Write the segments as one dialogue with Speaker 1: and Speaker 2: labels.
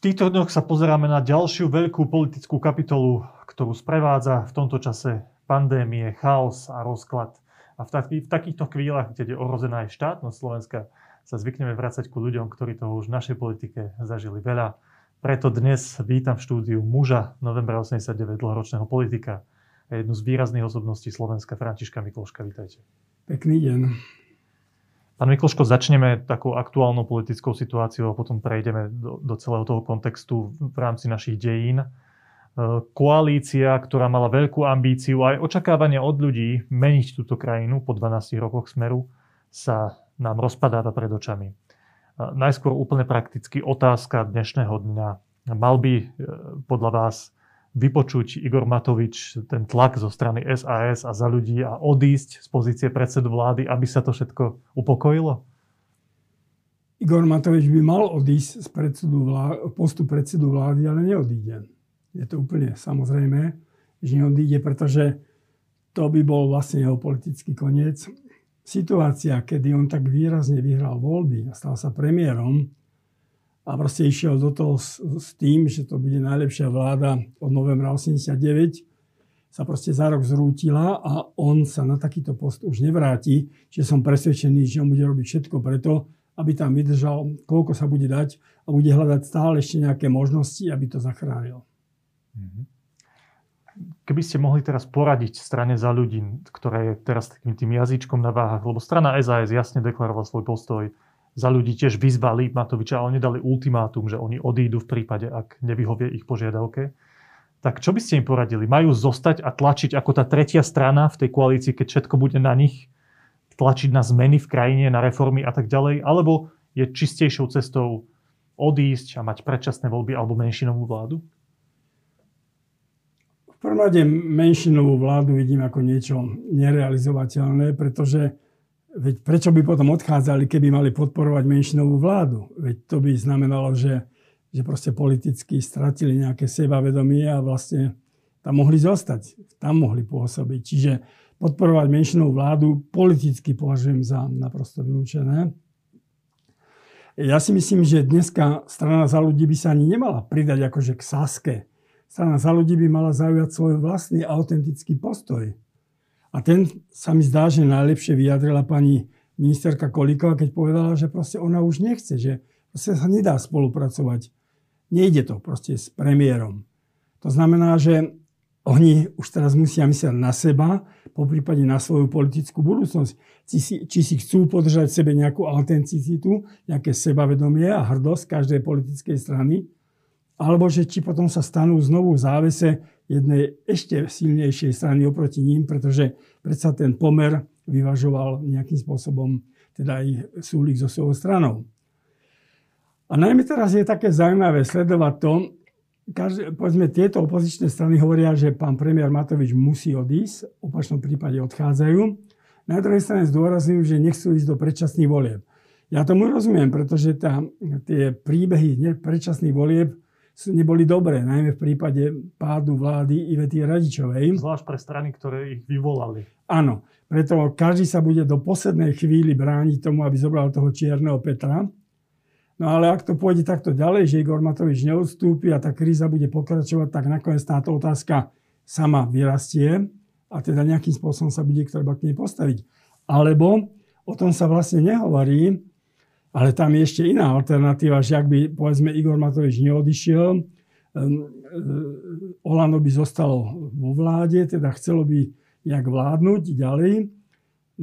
Speaker 1: V týchto dňoch sa pozeráme na ďalšiu veľkú politickú kapitolu, ktorú sprevádza v tomto čase pandémie, chaos a rozklad. A v, taký, v takýchto chvíľach, kde je ohrozená aj štátnosť Slovenska, sa zvykneme vrácať ku ľuďom, ktorí toho už v našej politike zažili veľa. Preto dnes vítam v štúdiu muža novembra 89 dlhoročného politika a jednu z výrazných osobností Slovenska, Františka Mikloška. Vítajte.
Speaker 2: Pekný deň.
Speaker 1: Pán Mikloško, začneme takou aktuálnou politickou situáciou a potom prejdeme do, do celého toho kontextu v rámci našich dejín. E, koalícia, ktorá mala veľkú ambíciu aj očakávania od ľudí meniť túto krajinu po 12 rokoch smeru, sa nám rozpadáva pred očami. E, najskôr úplne prakticky otázka dnešného dňa. Mal by e, podľa vás vypočuť Igor Matovič ten tlak zo strany SAS a za ľudí a odísť z pozície predsedu vlády, aby sa to všetko upokojilo?
Speaker 2: Igor Matovič by mal odísť z predsedu vlády, postu predsedu vlády, ale neodíde. Je to úplne samozrejme, že neodíde, pretože to by bol vlastne jeho politický koniec. Situácia, kedy on tak výrazne vyhral voľby a stal sa premiérom, a proste išiel do toho s, s tým, že to bude najlepšia vláda od novembra 89, sa proste za rok zrútila a on sa na takýto post už nevráti, že som presvedčený, že on bude robiť všetko preto, aby tam vydržal, koľko sa bude dať a bude hľadať stále ešte nejaké možnosti, aby to zachránil. Mhm.
Speaker 1: Keby ste mohli teraz poradiť strane za ľudí, ktorá je teraz takým tým jazyčkom na váhach, lebo strana SAS jasne deklarovala svoj postoj, za ľudí tiež vyzvali Matoviča, ale nedali ultimátum, že oni odídu v prípade, ak nevyhovie ich požiadavke. Tak čo by ste im poradili? Majú zostať a tlačiť ako tá tretia strana v tej koalícii, keď všetko bude na nich? Tlačiť na zmeny v krajine, na reformy a tak ďalej? Alebo je čistejšou cestou odísť a mať predčasné voľby alebo menšinovú vládu?
Speaker 2: V prvom rade menšinovú vládu vidím ako niečo nerealizovateľné, pretože Veď prečo by potom odchádzali, keby mali podporovať menšinovú vládu? Veď to by znamenalo, že, že proste politicky stratili nejaké sebavedomie a vlastne tam mohli zostať, tam mohli pôsobiť. Čiže podporovať menšinovú vládu politicky považujem za naprosto vylúčené. Ja si myslím, že dneska strana za ľudí by sa ani nemala pridať akože k Saske. Strana za ľudí by mala zaujať svoj vlastný autentický postoj. A ten sa mi zdá, že najlepšie vyjadrila pani ministerka Kolíková, keď povedala, že proste ona už nechce, že proste sa nedá spolupracovať. Nejde to proste s premiérom. To znamená, že oni už teraz musia myslieť na seba, po prípade na svoju politickú budúcnosť. Či si, či si chcú podržať v sebe nejakú autenticitu, nejaké sebavedomie a hrdosť každej politickej strany, alebo že či potom sa stanú znovu v závese jednej ešte silnejšej strany oproti ním, pretože predsa ten pomer vyvažoval nejakým spôsobom teda aj súlik so svojou stranou. A najmä teraz je také zaujímavé sledovať to, každé, povedzme, tieto opozičné strany hovoria, že pán premiér Matovič musí odísť, v opačnom prípade odchádzajú. Na druhej strane zdôrazňujú, že nechcú ísť do predčasných volieb. Ja tomu rozumiem, pretože tá, tie príbehy predčasných volieb neboli dobré, najmä v prípade pádu vlády Ivety Radičovej.
Speaker 1: Zvlášť pre strany, ktoré ich vyvolali.
Speaker 2: Áno, preto každý sa bude do poslednej chvíli brániť tomu, aby zobral toho čierneho Petra. No ale ak to pôjde takto ďalej, že Igor Matovič neodstúpi a tá kríza bude pokračovať, tak nakoniec táto otázka sama vyrastie a teda nejakým spôsobom sa bude treba k nej postaviť. Alebo o tom sa vlastne nehovorí, ale tam je ešte iná alternatíva, že ak by, povedzme, Igor Matovič neodišiel, Olano by zostalo vo vláde, teda chcelo by nejak vládnuť ďalej,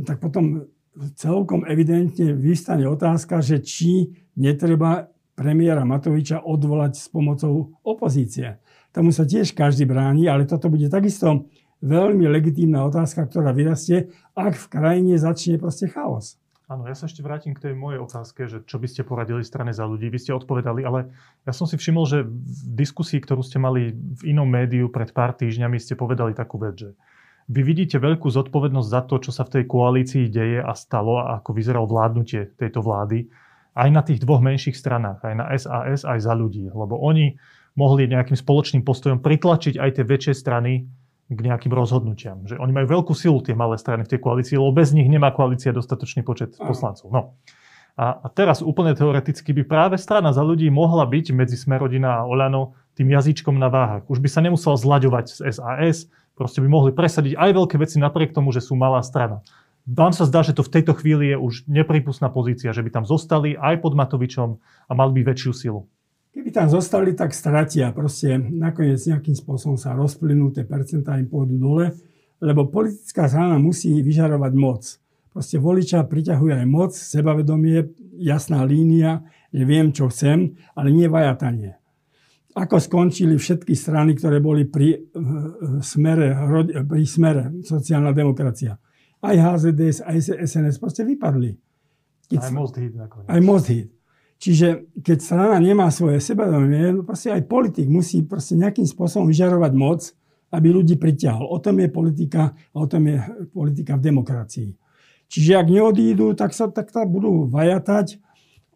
Speaker 2: tak potom celkom evidentne vystane otázka, že či netreba premiéra Matoviča odvolať s pomocou opozície. Tomu sa tiež každý bráni, ale toto bude takisto veľmi legitímna otázka, ktorá vyrastie, ak v krajine začne proste chaos.
Speaker 1: Áno, ja sa ešte vrátim k tej mojej otázke, že čo by ste poradili strane za ľudí. Vy ste odpovedali, ale ja som si všimol, že v diskusii, ktorú ste mali v inom médiu pred pár týždňami, ste povedali takú vec, že vy vidíte veľkú zodpovednosť za to, čo sa v tej koalícii deje a stalo a ako vyzeralo vládnutie tejto vlády aj na tých dvoch menších stranách, aj na SAS, aj za ľudí. Lebo oni mohli nejakým spoločným postojom pritlačiť aj tie väčšie strany k nejakým rozhodnutiam. Že oni majú veľkú silu, tie malé strany v tej koalícii, lebo bez nich nemá koalícia dostatočný počet poslancov. No. A, a teraz úplne teoreticky by práve strana za ľudí mohla byť medzi Smerodina a Olano tým jazyčkom na váhach. Už by sa nemusel zlaďovať s SAS, proste by mohli presadiť aj veľké veci napriek tomu, že sú malá strana. Vám sa zdá, že to v tejto chvíli je už nepripustná pozícia, že by tam zostali aj pod Matovičom a mali by väčšiu silu.
Speaker 2: Keby tam zostali, tak stratia. Proste nakoniec nejakým spôsobom sa rozplynú, tie percentá im pôjdu dole, lebo politická strana musí vyžarovať moc. Proste voliča priťahuje aj moc, sebavedomie, jasná línia, že viem, čo chcem, ale nie vajatanie. Ako skončili všetky strany, ktoré boli pri smere, pri smere sociálna demokracia aj HZDS, aj SNS proste vypadli.
Speaker 1: Keď aj Most Hit nakoniec.
Speaker 2: Aj Most Hit. Čiže keď strana nemá svoje sebavedomie, no proste aj politik musí proste nejakým spôsobom vyžarovať moc, aby ľudí priťahol. O tom je politika a o tom je politika v demokracii. Čiže ak neodídu, tak sa tak sa budú vajatať.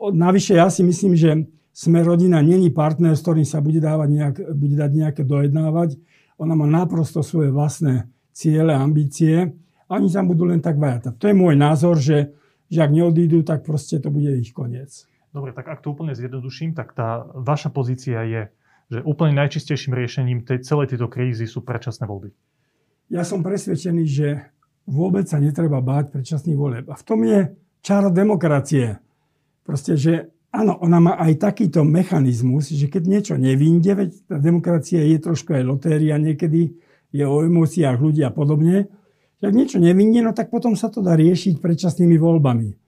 Speaker 2: Navyše ja si myslím, že sme rodina není partner, s ktorým sa bude, dávať nejak, bude dať nejaké dojednávať. Ona má naprosto svoje vlastné ciele, ambície a oni tam budú len tak vajatať. To je môj názor, že, že ak neodídu, tak proste to bude ich koniec.
Speaker 1: Dobre, tak ak to úplne zjednoduším, tak tá vaša pozícia je, že úplne najčistejším riešením tej, celej tejto krízy sú predčasné voľby.
Speaker 2: Ja som presvedčený, že vôbec sa netreba báť predčasných volieb. A v tom je čaro demokracie. Proste, že áno, ona má aj takýto mechanizmus, že keď niečo nevinde, veď tá demokracia je trošku aj lotéria niekedy, je o emóciách ľudí a podobne, ak niečo nevinne, no tak potom sa to dá riešiť predčasnými voľbami.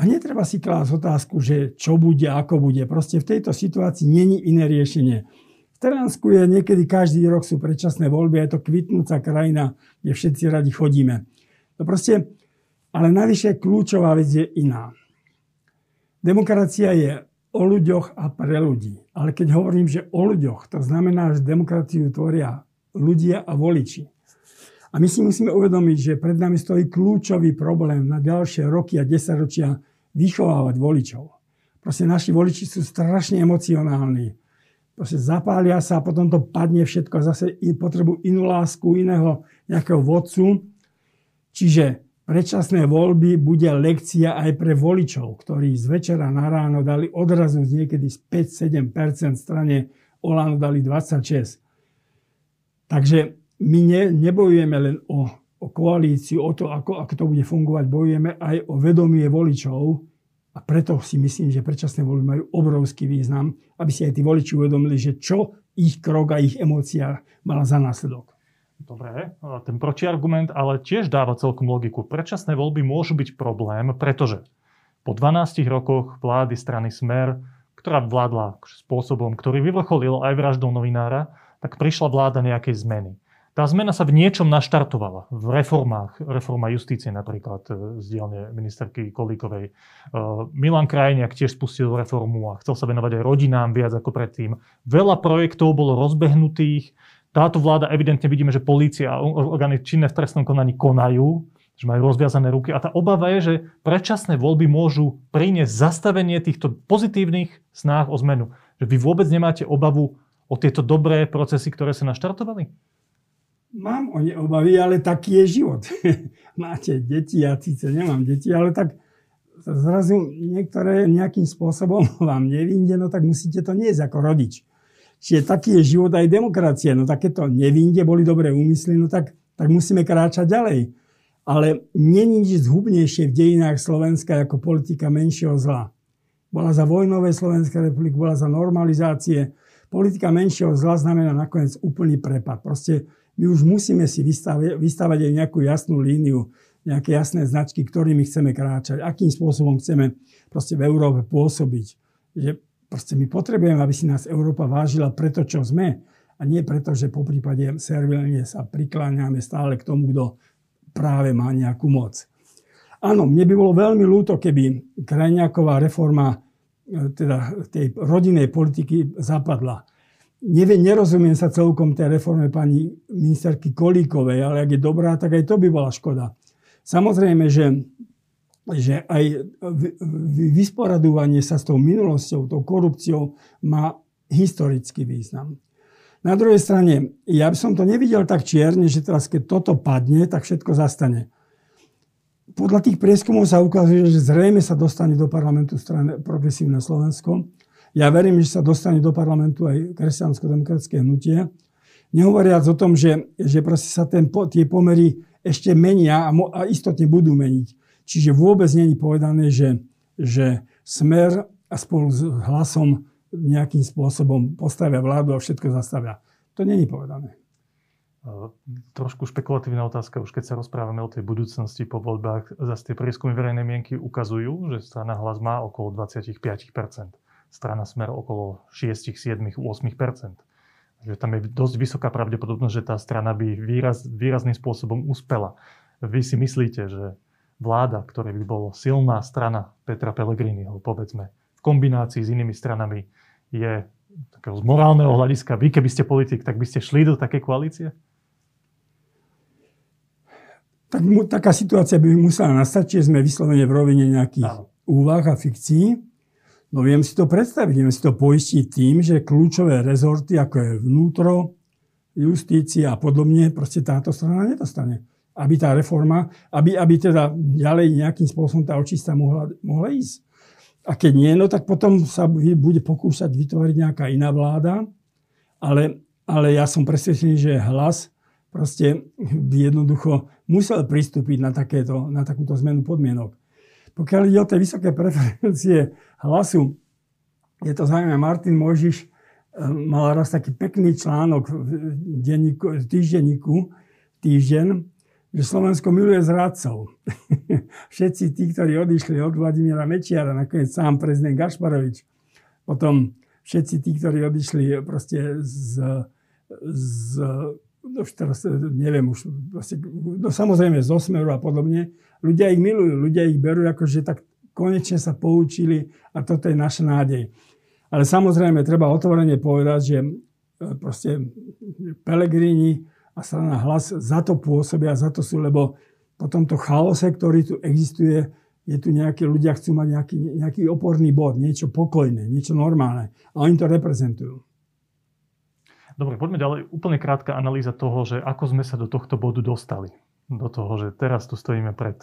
Speaker 2: A netreba si klásť otázku, že čo bude, ako bude. Proste v tejto situácii není iné riešenie. V Taliansku je niekedy každý rok sú predčasné voľby, je to kvitnúca krajina, kde všetci radi chodíme. No proste, ale navyše kľúčová vec je iná. Demokracia je o ľuďoch a pre ľudí. Ale keď hovorím, že o ľuďoch, to znamená, že demokraciu tvoria ľudia a voliči. A my si musíme uvedomiť, že pred nami stojí kľúčový problém na ďalšie roky a desaťročia vychovávať voličov. Proste naši voliči sú strašne emocionálni. Proste zapália sa a potom to padne všetko a zase potrebujú inú lásku, iného nejakého vodcu. Čiže predčasné voľby bude lekcia aj pre voličov, ktorí z večera na ráno dali odrazu z niekedy z 5-7% strane Olano dali 26. Takže my ne, nebojujeme len o, o koalíciu, o to, ako, ako to bude fungovať, bojujeme aj o vedomie voličov a preto si myslím, že predčasné voľby majú obrovský význam, aby si aj tí voliči uvedomili, že čo ich krok a ich emócia mala za následok.
Speaker 1: Dobre, ten protiargument ale tiež dáva celkom logiku. Predčasné voľby môžu byť problém, pretože po 12 rokoch vlády strany Smer, ktorá vládla spôsobom, ktorý vyvrcholil aj vraždou novinára, tak prišla vláda nejakej zmeny. Tá zmena sa v niečom naštartovala. V reformách, reforma justície napríklad e, z dielne ministerky Kolíkovej. E, Milan Krajniak tiež spustil reformu a chcel sa venovať aj rodinám viac ako predtým. Veľa projektov bolo rozbehnutých. Táto vláda, evidentne vidíme, že polícia a orgány činné v trestnom konaní konajú, že majú rozviazané ruky. A tá obava je, že predčasné voľby môžu priniesť zastavenie týchto pozitívnych snách o zmenu. Že vy vôbec nemáte obavu o tieto dobré procesy, ktoré sa naštartovali?
Speaker 2: Mám o ne obavy, ale taký je život. Máte deti, ja síce nemám deti, ale tak zrazu niektoré nejakým spôsobom vám nevinde, no tak musíte to niesť ako rodič. Čiže taký je život aj demokracie. No takéto nevinde, boli dobré úmysly, no tak, tak musíme kráčať ďalej. Ale není nič zhubnejšie v dejinách Slovenska ako politika menšieho zla. Bola za vojnové Slovenská republiky, bola za normalizácie. Politika menšieho zla znamená nakoniec úplný prepad. Proste my už musíme si vystavať, vystavať aj nejakú jasnú líniu, nejaké jasné značky, ktorými chceme kráčať, akým spôsobom chceme proste v Európe pôsobiť. Že proste my potrebujeme, aby si nás Európa vážila preto, čo sme a nie preto, že po prípade servilne sa prikláňame stále k tomu, kto práve má nejakú moc. Áno, mne by bolo veľmi ľúto, keby krajňáková reforma e, teda tej rodinnej politiky zapadla neviem, nerozumiem sa celkom tej reforme pani ministerky Kolíkovej, ale ak je dobrá, tak aj to by bola škoda. Samozrejme, že, že aj vysporadovanie sa s tou minulosťou, tou korupciou má historický význam. Na druhej strane, ja by som to nevidel tak čierne, že teraz keď toto padne, tak všetko zastane. podľa tých prieskumov sa ukazuje, že zrejme sa dostane do parlamentu strany Progresívne Slovensko. Ja verím, že sa dostane do parlamentu aj kresťansko-demokratické hnutie. Nehovoriac o tom, že, že proste sa ten, tie pomery ešte menia a, mo, a istotne budú meniť. Čiže vôbec není povedané, že, že smer a spolu s hlasom nejakým spôsobom postavia vládu a všetko zastavia. To není povedané.
Speaker 1: Trošku špekulatívna otázka, už keď sa rozprávame o tej budúcnosti po voľbách, zase tie prieskumy verejnej mienky ukazujú, že strana hlas má okolo 25%, strana smer okolo 6, 7, 8%. Že tam je dosť vysoká pravdepodobnosť, že tá strana by výraz, výrazným spôsobom uspela. Vy si myslíte, že vláda, ktorá by bola silná strana Petra Pellegriniho, povedzme, v kombinácii s inými stranami, je takého z morálneho hľadiska, vy keby ste politik, tak by ste šli do také koalície?
Speaker 2: tak mu, taká situácia by musela nastať, čiže sme vyslovene v rovine nejakých Áno. úvah a fikcií. No viem si to predstaviť, viem si to poistiť tým, že kľúčové rezorty, ako je vnútro, justícia a podobne, proste táto strana nedostane. Aby tá reforma, aby, aby teda ďalej nejakým spôsobom tá očista mohla, mohla ísť. A keď nie, no tak potom sa bude pokúšať vytvoriť nejaká iná vláda, ale, ale ja som presvedčený, že hlas proste jednoducho musel pristúpiť na, takéto, na takúto zmenu podmienok. Pokiaľ ide o tie vysoké preferencie hlasu, je to zaujímavé, Martin Možiš eh, mal raz taký pekný článok v, denníku, v týždenníku, týždeň, že Slovensko miluje zradcov. Všetci tí, ktorí odišli od Vladimíra Mečiara, nakoniec sám prezident Gašparovič, potom všetci tí, ktorí odišli proste z, z no už teraz e, neviem, už vlastne, no samozrejme z osmeru a podobne, ľudia ich milujú, ľudia ich berú ako, tak konečne sa poučili a toto je naša nádej. Ale samozrejme, treba otvorene povedať, že e, proste Pelegrini a strana hlas za to pôsobia, za to sú, lebo po tomto chaose, ktorý tu existuje, je tu nejaké, ľudia chcú mať nejaký, nejaký oporný bod, niečo pokojné, niečo normálne. A oni to reprezentujú.
Speaker 1: Dobre, poďme ďalej. Úplne krátka analýza toho, že ako sme sa do tohto bodu dostali. Do toho, že teraz tu stojíme pred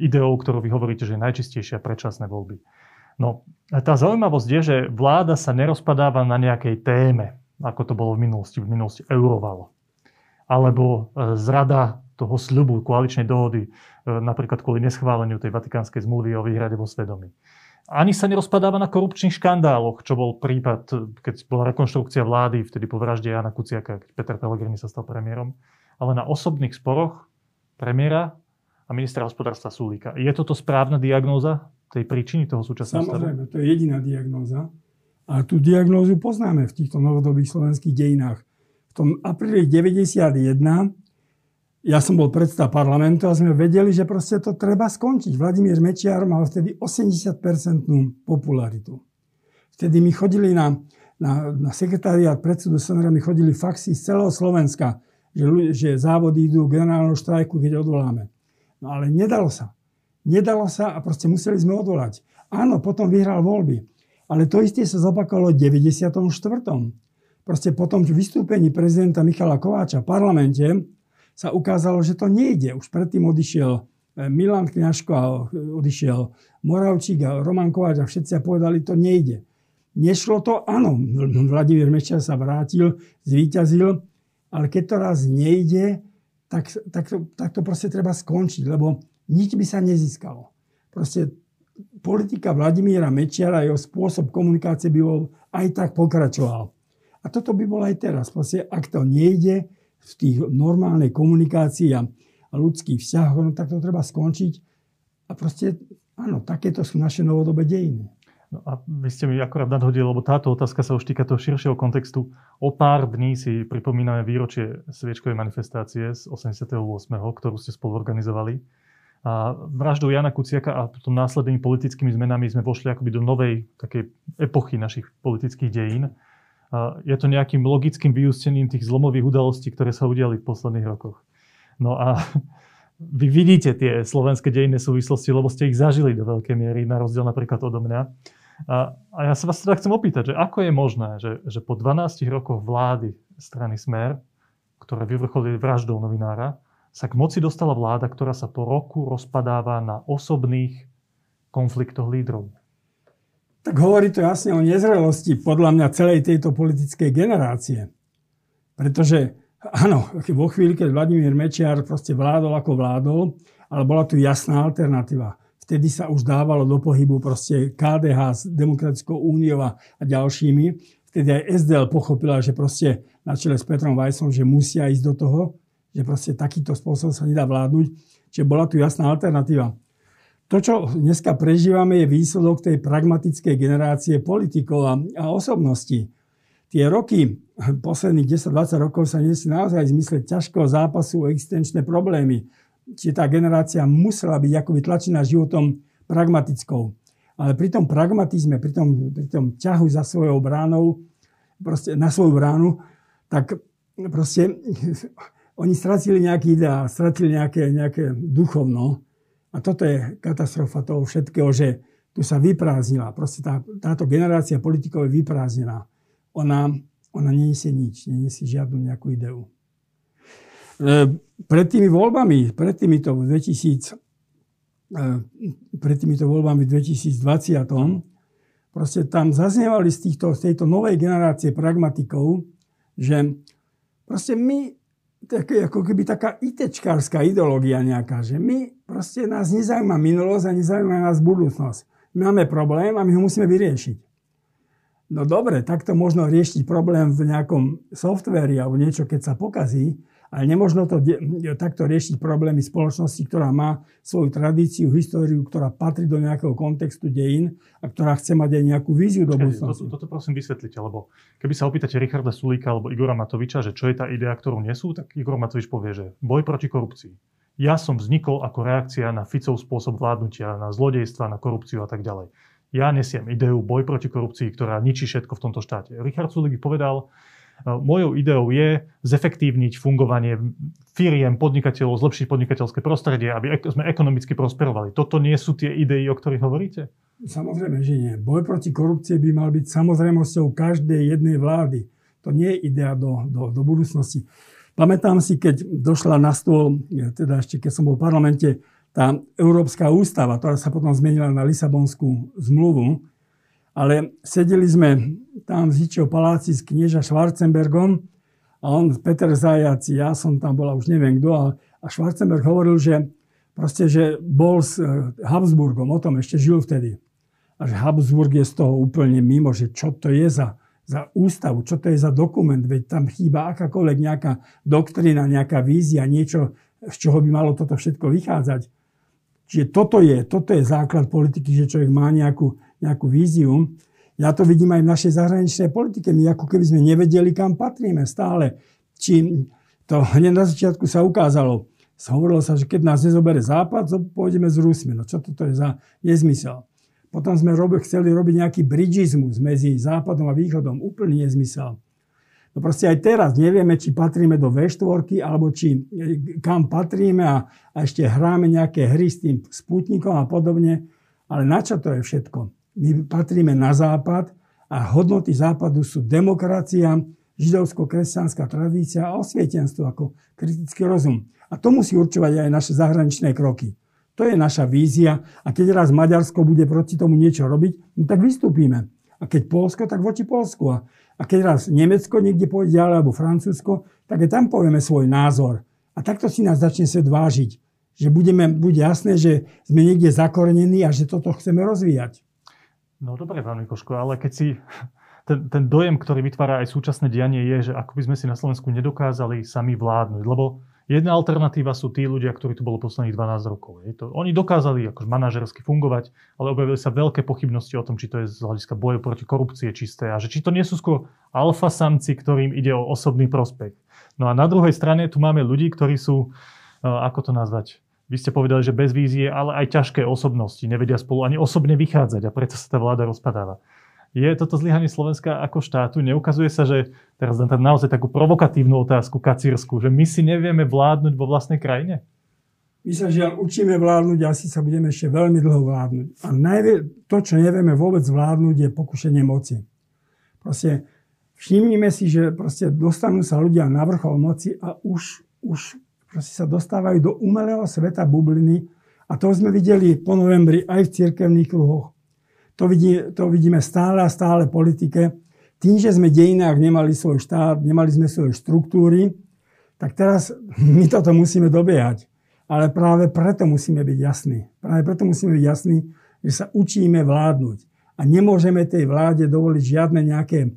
Speaker 1: ideou, ktorú vy hovoríte, že je najčistejšia predčasné voľby. No, tá zaujímavosť je, že vláda sa nerozpadáva na nejakej téme, ako to bolo v minulosti, v minulosti eurovalo. Alebo e, zrada toho sľubu koaličnej dohody, e, napríklad kvôli neschváleniu tej vatikánskej zmluvy o výhrade vo svedomí ani sa nerozpadáva na korupčných škandáloch, čo bol prípad, keď bola rekonštrukcia vlády, vtedy po vražde Jana Kuciaka, keď Peter Pellegrini sa stal premiérom, ale na osobných sporoch premiéra a ministra hospodárstva Sulíka. Je toto správna diagnóza tej príčiny toho súčasného
Speaker 2: stavu? Samozrejme, to je jediná diagnóza. A tú diagnózu poznáme v týchto novodobých slovenských dejinách. V tom apríli 91 ja som bol predstav parlamentu a sme vedeli, že proste to treba skončiť. Vladimír Mečiar mal vtedy 80-percentnú popularitu. Vtedy mi chodili na, na, na sekretariat predsedu Senera, mi chodili faxy z celého Slovenska, že, že závody idú generálnu štrajku, keď odvoláme. No ale nedalo sa. Nedalo sa a proste museli sme odvolať. Áno, potom vyhral voľby. Ale to isté sa zopakovalo v 94. Proste potom v vystúpení prezidenta Michala Kováča v parlamente sa ukázalo, že to nejde. Už predtým odišiel eh, Milan Kňažko a eh, odišiel Moravčík a Roman Kováč a všetci povedali, to nejde. Nešlo to, áno, Vladimír Meščar sa vrátil, zvíťazil, ale keď to raz nejde, tak, tak, to, tak to proste treba skončiť, lebo nič by sa nezískalo. Proste politika Vladimíra Mečiara a jeho spôsob komunikácie by bol aj tak pokračoval. A toto by bolo aj teraz. Proste, ak to nejde, v tých normálnej komunikácii a, ľudských vzťahoch, no tak to treba skončiť. A proste, áno, takéto sú naše novodobé dejiny.
Speaker 1: No a vy ste mi akorát nadhodili, lebo táto otázka sa už týka toho širšieho kontextu. O pár dní si pripomíname výročie sviečkovej manifestácie z 88., ktorú ste spolu organizovali. A vraždou Jana Kuciaka a potom následnými politickými zmenami sme vošli akoby do novej takej epochy našich politických dejín je to nejakým logickým vyústením tých zlomových udalostí, ktoré sa udiali v posledných rokoch. No a vy vidíte tie slovenské dejinné súvislosti, lebo ste ich zažili do veľkej miery, na rozdiel napríklad odo mňa. A, a ja sa vás teda chcem opýtať, že ako je možné, že, že po 12 rokoch vlády strany Smer, ktoré vyvrcholili vraždou novinára, sa k moci dostala vláda, ktorá sa po roku rozpadáva na osobných konfliktoch lídrov.
Speaker 2: Tak hovorí to jasne o nezrelosti podľa mňa celej tejto politickej generácie. Pretože áno, vo chvíli, keď Vladimír Mečiar proste vládol ako vládol, ale bola tu jasná alternatíva. Vtedy sa už dávalo do pohybu proste KDH s Demokratickou úniou a ďalšími. Vtedy aj SDL pochopila, že proste na čele s Petrom Vajsom, že musia ísť do toho, že proste takýto spôsob sa nedá vládnuť. Čiže bola tu jasná alternatíva. To, čo dneska prežívame, je výsledok tej pragmatickej generácie politikov a, a osobností. Tie roky, posledných 10-20 rokov sa nesli naozaj v zmysle ťažkého zápasu o existenčné problémy. Čiže tá generácia musela byť akoby tlačená životom pragmatickou. Ale pri tom pragmatizme, pri tom, pri tom ťahu za svojou bránou, proste na svoju bránu, tak proste oni stratili nejaký ideál, stratili nejaké, nejaké duchovno. A toto je katastrofa toho všetkého, že tu sa vyprázdnila. Proste tá, táto generácia politikov je vyprázdnená. Ona, ona neniesie nič, neniesie žiadnu nejakú ideu. E, pred tými voľbami, pred týmito 2000, e, pred týmito voľbami v 2020, proste tam zaznievali z, týchto, z tejto novej generácie pragmatikov, že proste my také, ako keby taká itečkárska ideológia nejaká, že my proste nás nezaujíma minulosť a nezaujíma nás budúcnosť. My máme problém a my ho musíme vyriešiť. No dobre, takto možno riešiť problém v nejakom softveri alebo niečo, keď sa pokazí, ale nemožno to de- takto riešiť problémy spoločnosti, ktorá má svoju tradíciu, históriu, ktorá patrí do nejakého kontextu dejín a ktorá chce mať aj nejakú víziu do budúcnosti.
Speaker 1: Toto, toto prosím vysvetlite, lebo keby sa opýtate Richarda Sulíka alebo Igora Matoviča, že čo je tá idea, ktorú nesú, tak Igor Matovič povie, že boj proti korupcii. Ja som vznikol ako reakcia na Ficov spôsob vládnutia, na zlodejstva, na korupciu a tak ďalej. Ja nesiem ideu boj proti korupcii, ktorá ničí všetko v tomto štáte. Richard Sulík povedal, mojou ideou je zefektívniť fungovanie firiem, podnikateľov, zlepšiť podnikateľské prostredie, aby sme ekonomicky prosperovali. Toto nie sú tie idei, o ktorých hovoríte?
Speaker 2: Samozrejme, že nie. Boj proti korupcie by mal byť samozrejmosťou každej jednej vlády. To nie je idea do, do, do budúcnosti. Pamätám si, keď došla na stôl, teda ešte keď som bol v parlamente, tá Európska ústava, ktorá sa potom zmenila na Lisabonskú zmluvu, ale sedeli sme tam v Zičov paláci s knieža Schwarzenbergom a on, Peter Zajac, ja som tam bola, už neviem kto, a, a Schwarzenberg hovoril, že proste, že bol s e, Habsburgom, o tom ešte žil vtedy. A že Habsburg je z toho úplne mimo, že čo to je za, za ústavu, čo to je za dokument, veď tam chýba akákoľvek nejaká doktrína, nejaká vízia, niečo, z čoho by malo toto všetko vychádzať. Čiže toto je, toto je základ politiky, že človek má nejakú, nejakú víziu. Ja to vidím aj v našej zahraničnej politike. My ako keby sme nevedeli, kam patríme stále. Či to hneď na začiatku sa ukázalo. Hovorilo sa, že keď nás nezoberie západ, pôjdeme z Rusmi. No čo toto je za nezmysel? Potom sme robi, chceli robiť nejaký bridžizmus medzi západom a východom. Úplný nezmysel. No proste aj teraz nevieme, či patríme do V4, alebo či kam patríme a, a ešte hráme nejaké hry s tým sputnikom a podobne. Ale na čo to je všetko? My patríme na západ a hodnoty západu sú demokracia, židovsko-kresťanská tradícia a osvietenstvo ako kritický rozum. A to musí určovať aj naše zahraničné kroky. To je naša vízia a keď raz Maďarsko bude proti tomu niečo robiť, no tak vystúpime. A keď Polsko, tak voči Polsku. A, a keď raz Nemecko niekde pôjde ďalej, alebo Francúzsko, tak aj tam povieme svoj názor. A takto si nás začne svet vážiť. Že budeme, bude jasné, že sme niekde zakorenení a že toto chceme rozvíjať.
Speaker 1: No dobre, pán Mikoško, ale keď si ten, ten dojem, ktorý vytvára aj súčasné dianie, je, že ako by sme si na Slovensku nedokázali sami vládnuť. Lebo jedna alternatíva sú tí ľudia, ktorí tu boli posledných 12 rokov. Je to, oni dokázali akož manažersky fungovať, ale objavili sa veľké pochybnosti o tom, či to je z hľadiska boja proti korupcie čisté a že či to nie sú skôr alfa samci, ktorým ide o osobný prospekt. No a na druhej strane tu máme ľudí, ktorí sú, eh, ako to nazvať, vy ste povedali, že bez vízie, ale aj ťažké osobnosti nevedia spolu ani osobne vychádzať a preto sa tá vláda rozpadáva. Je toto zlyhanie Slovenska ako štátu? Neukazuje sa, že teraz dám tam naozaj takú provokatívnu otázku kacírsku, že my si nevieme vládnuť vo vlastnej krajine?
Speaker 2: My sa žiaľ učíme vládnuť a asi sa budeme ešte veľmi dlho vládnuť. A najvie, to, čo nevieme vôbec vládnuť, je pokušenie moci. Proste všimnime si, že proste dostanú sa ľudia na vrchol moci a už, už proste sa dostávajú do umelého sveta bubliny a to sme videli po novembri aj v cirkevných kruhoch. To, vidí, to vidíme stále a stále v politike. Tým, že sme dejinách nemali svoj štát, nemali sme svoje štruktúry, tak teraz my toto musíme dobiehať. Ale práve preto musíme byť jasní. Práve preto musíme byť jasní, že sa učíme vládnuť. A nemôžeme tej vláde dovoliť žiadne nejaké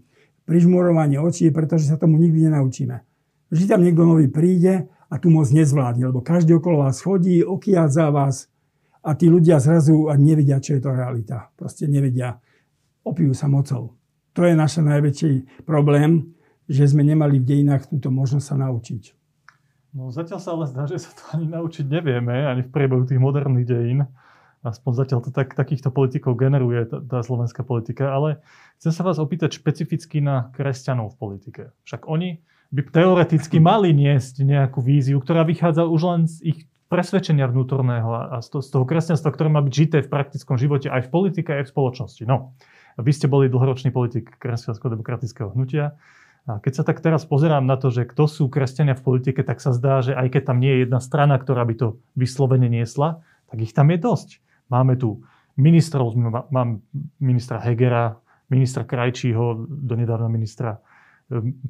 Speaker 2: prižmurovanie očí, pretože sa tomu nikdy nenaučíme. Vždy tam niekto nový príde a tu moc nezvládne, lebo každý okolo vás chodí, za vás a tí ľudia zrazu nevidia, čo je to realita. Proste nevedia. Opijú sa mocou. To je náš najväčší problém, že sme nemali v dejinách túto možnosť sa naučiť.
Speaker 1: No zatiaľ sa ale zdá, že sa to ani naučiť nevieme, ani v priebehu tých moderných dejín. Aspoň zatiaľ to tak, takýchto politikov generuje tá, tá slovenská politika. Ale chcem sa vás opýtať špecificky na kresťanov v politike. Však oni by teoreticky mali niesť nejakú víziu, ktorá vychádza už len z ich presvedčenia vnútorného a z toho, z toho kresťanstva, ktoré má byť žité v praktickom živote aj v politike, aj v spoločnosti. No, vy ste boli dlhoročný politik kresťansko-demokratického hnutia. A keď sa tak teraz pozerám na to, že kto sú kresťania v politike, tak sa zdá, že aj keď tam nie je jedna strana, ktorá by to vyslovene niesla, tak ich tam je dosť. Máme tu ministrov, mám ministra Hegera, ministra Krajčího, donedávna ministra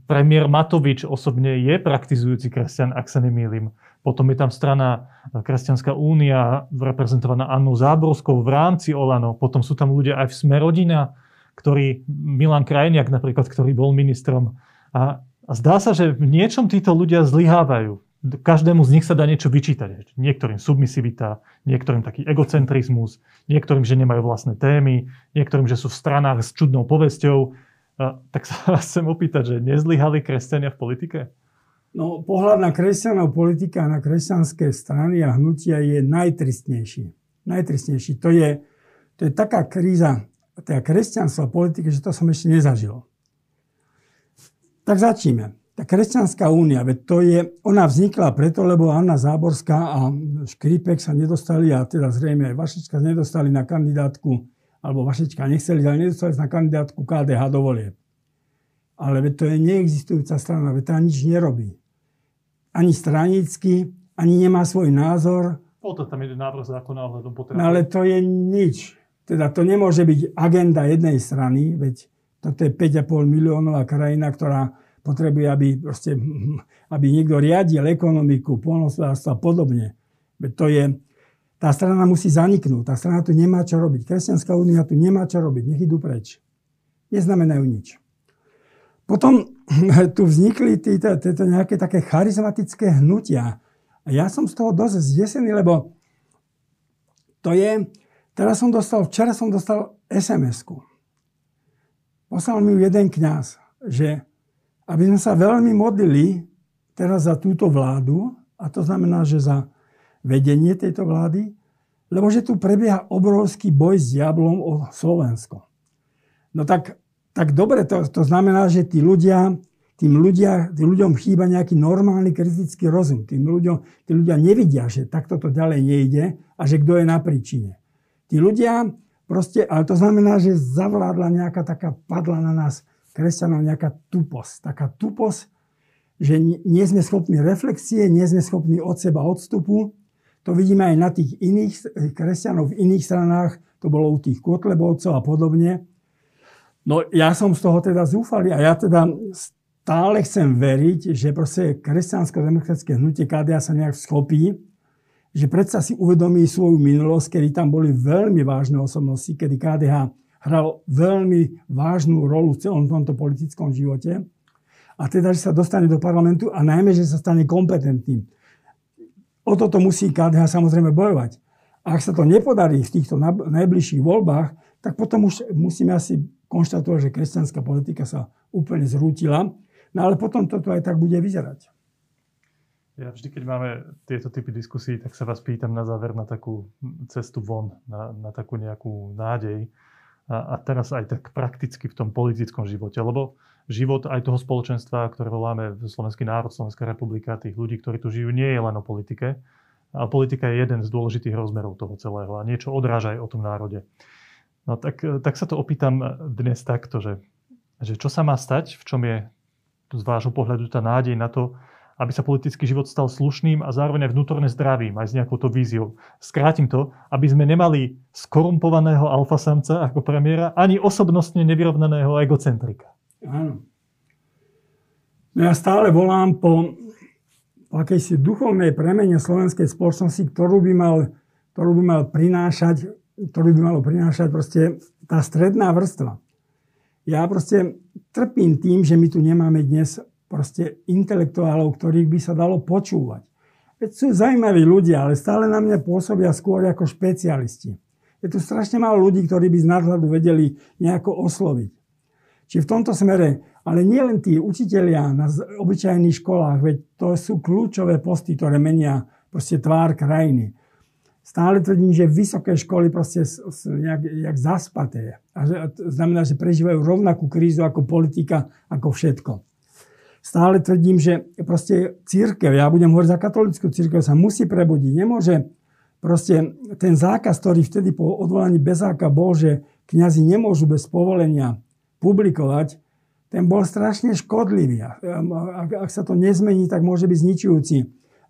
Speaker 1: Premiér Matovič osobne je praktizujúci kresťan, ak sa nemýlim. Potom je tam strana Kresťanská únia, reprezentovaná Annou Záborskou v rámci Olano. Potom sú tam ľudia aj v Sme rodina, ktorý, Milan Krajniak napríklad, ktorý bol ministrom. A, a zdá sa, že v niečom títo ľudia zlyhávajú. Každému z nich sa dá niečo vyčítať. Niektorým submisivita, niektorým taký egocentrizmus, niektorým, že nemajú vlastné témy, niektorým, že sú v stranách s čudnou povesťou. A, tak sa vás chcem opýtať, že nezlyhali kresťania v politike?
Speaker 2: No, pohľad na kresťanov politika, na kresťanské strany a hnutia je najtristnejší. Najtristnejší. To je, to je taká kríza teda kresťanstva politiky, že to som ešte nezažil. Tak začneme. Tá kresťanská únia, veď to je, ona vznikla preto, lebo Anna Záborská a Škripek sa nedostali, a teda zrejme aj Vašečka nedostali na kandidátku, alebo Vašečka nechceli, ale nedostali na kandidátku KDH do volieb. Ale to je neexistujúca strana, veď tá nič nerobí ani stranický, ani nemá svoj názor.
Speaker 1: Bol to tam jeden návrh zákona ohľadom potravín.
Speaker 2: No ale to je nič. Teda to nemôže byť agenda jednej strany, veď toto je 5,5 miliónová krajina, ktorá potrebuje, aby, proste, aby niekto riadil ekonomiku, polnospodárstvo a podobne. To je, tá strana musí zaniknúť. Tá strana tu nemá čo robiť. Kresťanská únia tu nemá čo robiť. Nech idú preč. Neznamenajú nič. Potom tu vznikli títo, títo nejaké také charizmatické hnutia. A ja som z toho dosť zdesený, lebo to je... Teraz som dostal, včera som dostal SMS-ku. Poslal mi jeden kňaz, že aby sme sa veľmi modlili teraz za túto vládu, a to znamená, že za vedenie tejto vlády, lebo že tu prebieha obrovský boj s diablom o Slovensko. No tak tak dobre, to, to znamená, že tí ľudia, tým, ľudia, tým ľuďom chýba nejaký normálny kritický rozum. Tým ľuďom, tí ľudia nevidia, že takto to ďalej nejde a že kto je na príčine. Tí ľudia proste, ale to znamená, že zavládla nejaká taká, padla na nás kresťanov nejaká tuposť. Taká tuposť, že nie sme schopní reflexie, nie sme schopní od seba odstupu. To vidíme aj na tých iných kresťanov v iných stranách, to bolo u tých Kotlebovcov a podobne No ja som z toho teda zúfalý a ja teda stále chcem veriť, že proste kresťansko-demokratické hnutie KDA sa nejak schopí, že predsa si uvedomí svoju minulosť, kedy tam boli veľmi vážne osobnosti, kedy KDH hral veľmi vážnu rolu v celom tomto politickom živote. A teda, že sa dostane do parlamentu a najmä, že sa stane kompetentným. O toto musí KDH samozrejme bojovať. A ak sa to nepodarí v týchto najbližších voľbách, tak potom už musíme asi konštatoval, že kresťanská politika sa úplne zrútila. No ale potom toto aj tak bude vyzerať.
Speaker 1: Ja vždy, keď máme tieto typy diskusí, tak sa vás pýtam na záver na takú cestu von, na, na takú nejakú nádej. A, a teraz aj tak prakticky v tom politickom živote, lebo život aj toho spoločenstva, ktoré voláme Slovenský národ, Slovenská republika, tých ľudí, ktorí tu žijú, nie je len o politike. A politika je jeden z dôležitých rozmerov toho celého a niečo odráža aj o tom národe. No tak, tak sa to opýtam dnes takto, že, že čo sa má stať, v čom je z vášho pohľadu tá nádej na to, aby sa politický život stal slušným a zároveň aj vnútorne zdravým, aj s nejakou to víziou. Skrátim to, aby sme nemali skorumpovaného alfasamca ako premiéra, ani osobnostne nevyrovnaného egocentrika.
Speaker 2: Áno. No ja stále volám po akejsi duchovnej premene slovenskej spoločnosti, ktorú by mal, ktorú by mal prinášať, ktorú by malo prinášať proste tá stredná vrstva. Ja proste trpím tým, že my tu nemáme dnes proste intelektuálov, ktorých by sa dalo počúvať. Veď sú zaujímaví ľudia, ale stále na mňa pôsobia skôr ako špecialisti. Je tu strašne málo ľudí, ktorí by z nadhľadu vedeli nejako osloviť. Či v tomto smere, ale nie len tí učitelia na obyčajných školách, veď to sú kľúčové posty, ktoré menia proste tvár krajiny. Stále tvrdím, že vysoké školy proste sú nejak, nejak zaspaté. A to znamená, že prežívajú rovnakú krízu ako politika, ako všetko stále tvrdím, že proste církev, ja budem hovoriť za katolickú církev, sa musí prebudiť. Nemôže proste ten zákaz, ktorý vtedy po odvolaní Bezáka bol, že kňazi nemôžu bez povolenia publikovať, ten bol strašne škodlivý. Ak, ak sa to nezmení, tak môže byť zničujúci.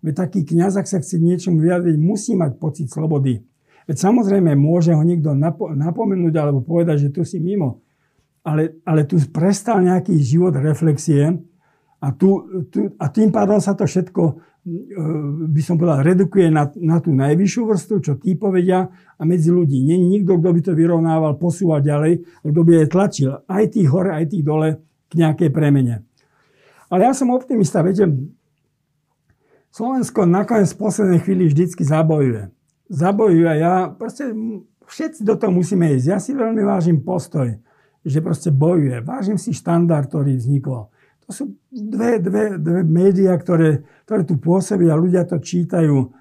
Speaker 2: Veď taký kňaz, ak sa chce niečomu vyjadriť, musí mať pocit slobody. Veď samozrejme môže ho niekto napomenúť alebo povedať, že tu si mimo. Ale, ale tu prestal nejaký život reflexie, a, tu, tu, a tým pádom sa to všetko, by som povedal, redukuje na, na tú najvyššiu vrstvu, čo tí povedia, a medzi ľudí. Nie je nikto, kto by to vyrovnával, posúval ďalej, kto by aj tlačil aj tých hore, aj tých dole k nejakej premene. Ale ja som optimista, viete, Slovensko nakoniec v poslednej chvíli vždycky zabojuje. Zabojuje a ja proste, všetci do toho musíme ísť. Ja si veľmi vážim postoj, že proste bojuje. Vážim si štandard, ktorý vznikol. To sú dve, dve, dve médiá, ktoré, ktoré tu pôsobia, ľudia to čítajú.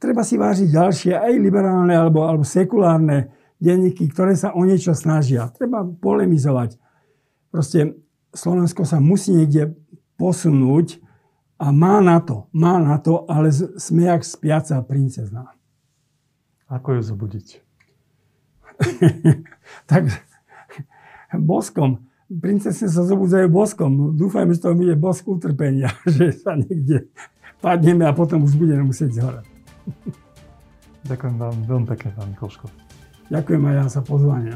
Speaker 2: Treba si vážiť ďalšie, aj liberálne alebo, alebo sekulárne denníky, ktoré sa o niečo snažia. Treba polemizovať. Proste Slovensko sa musí niekde posunúť a má na to, má na to, ale sme jak spiaca princezná.
Speaker 1: Ako ju zobudiť?
Speaker 2: tak boskom princesne sa zobudzajú boskom. Dúfajme, že to bude bosk utrpenia, že sa niekde padneme a potom už budeme musieť zhorať.
Speaker 1: Ďakujem vám veľmi pekne, pán Mikolško.
Speaker 2: Ďakujem aj ja za pozvanie.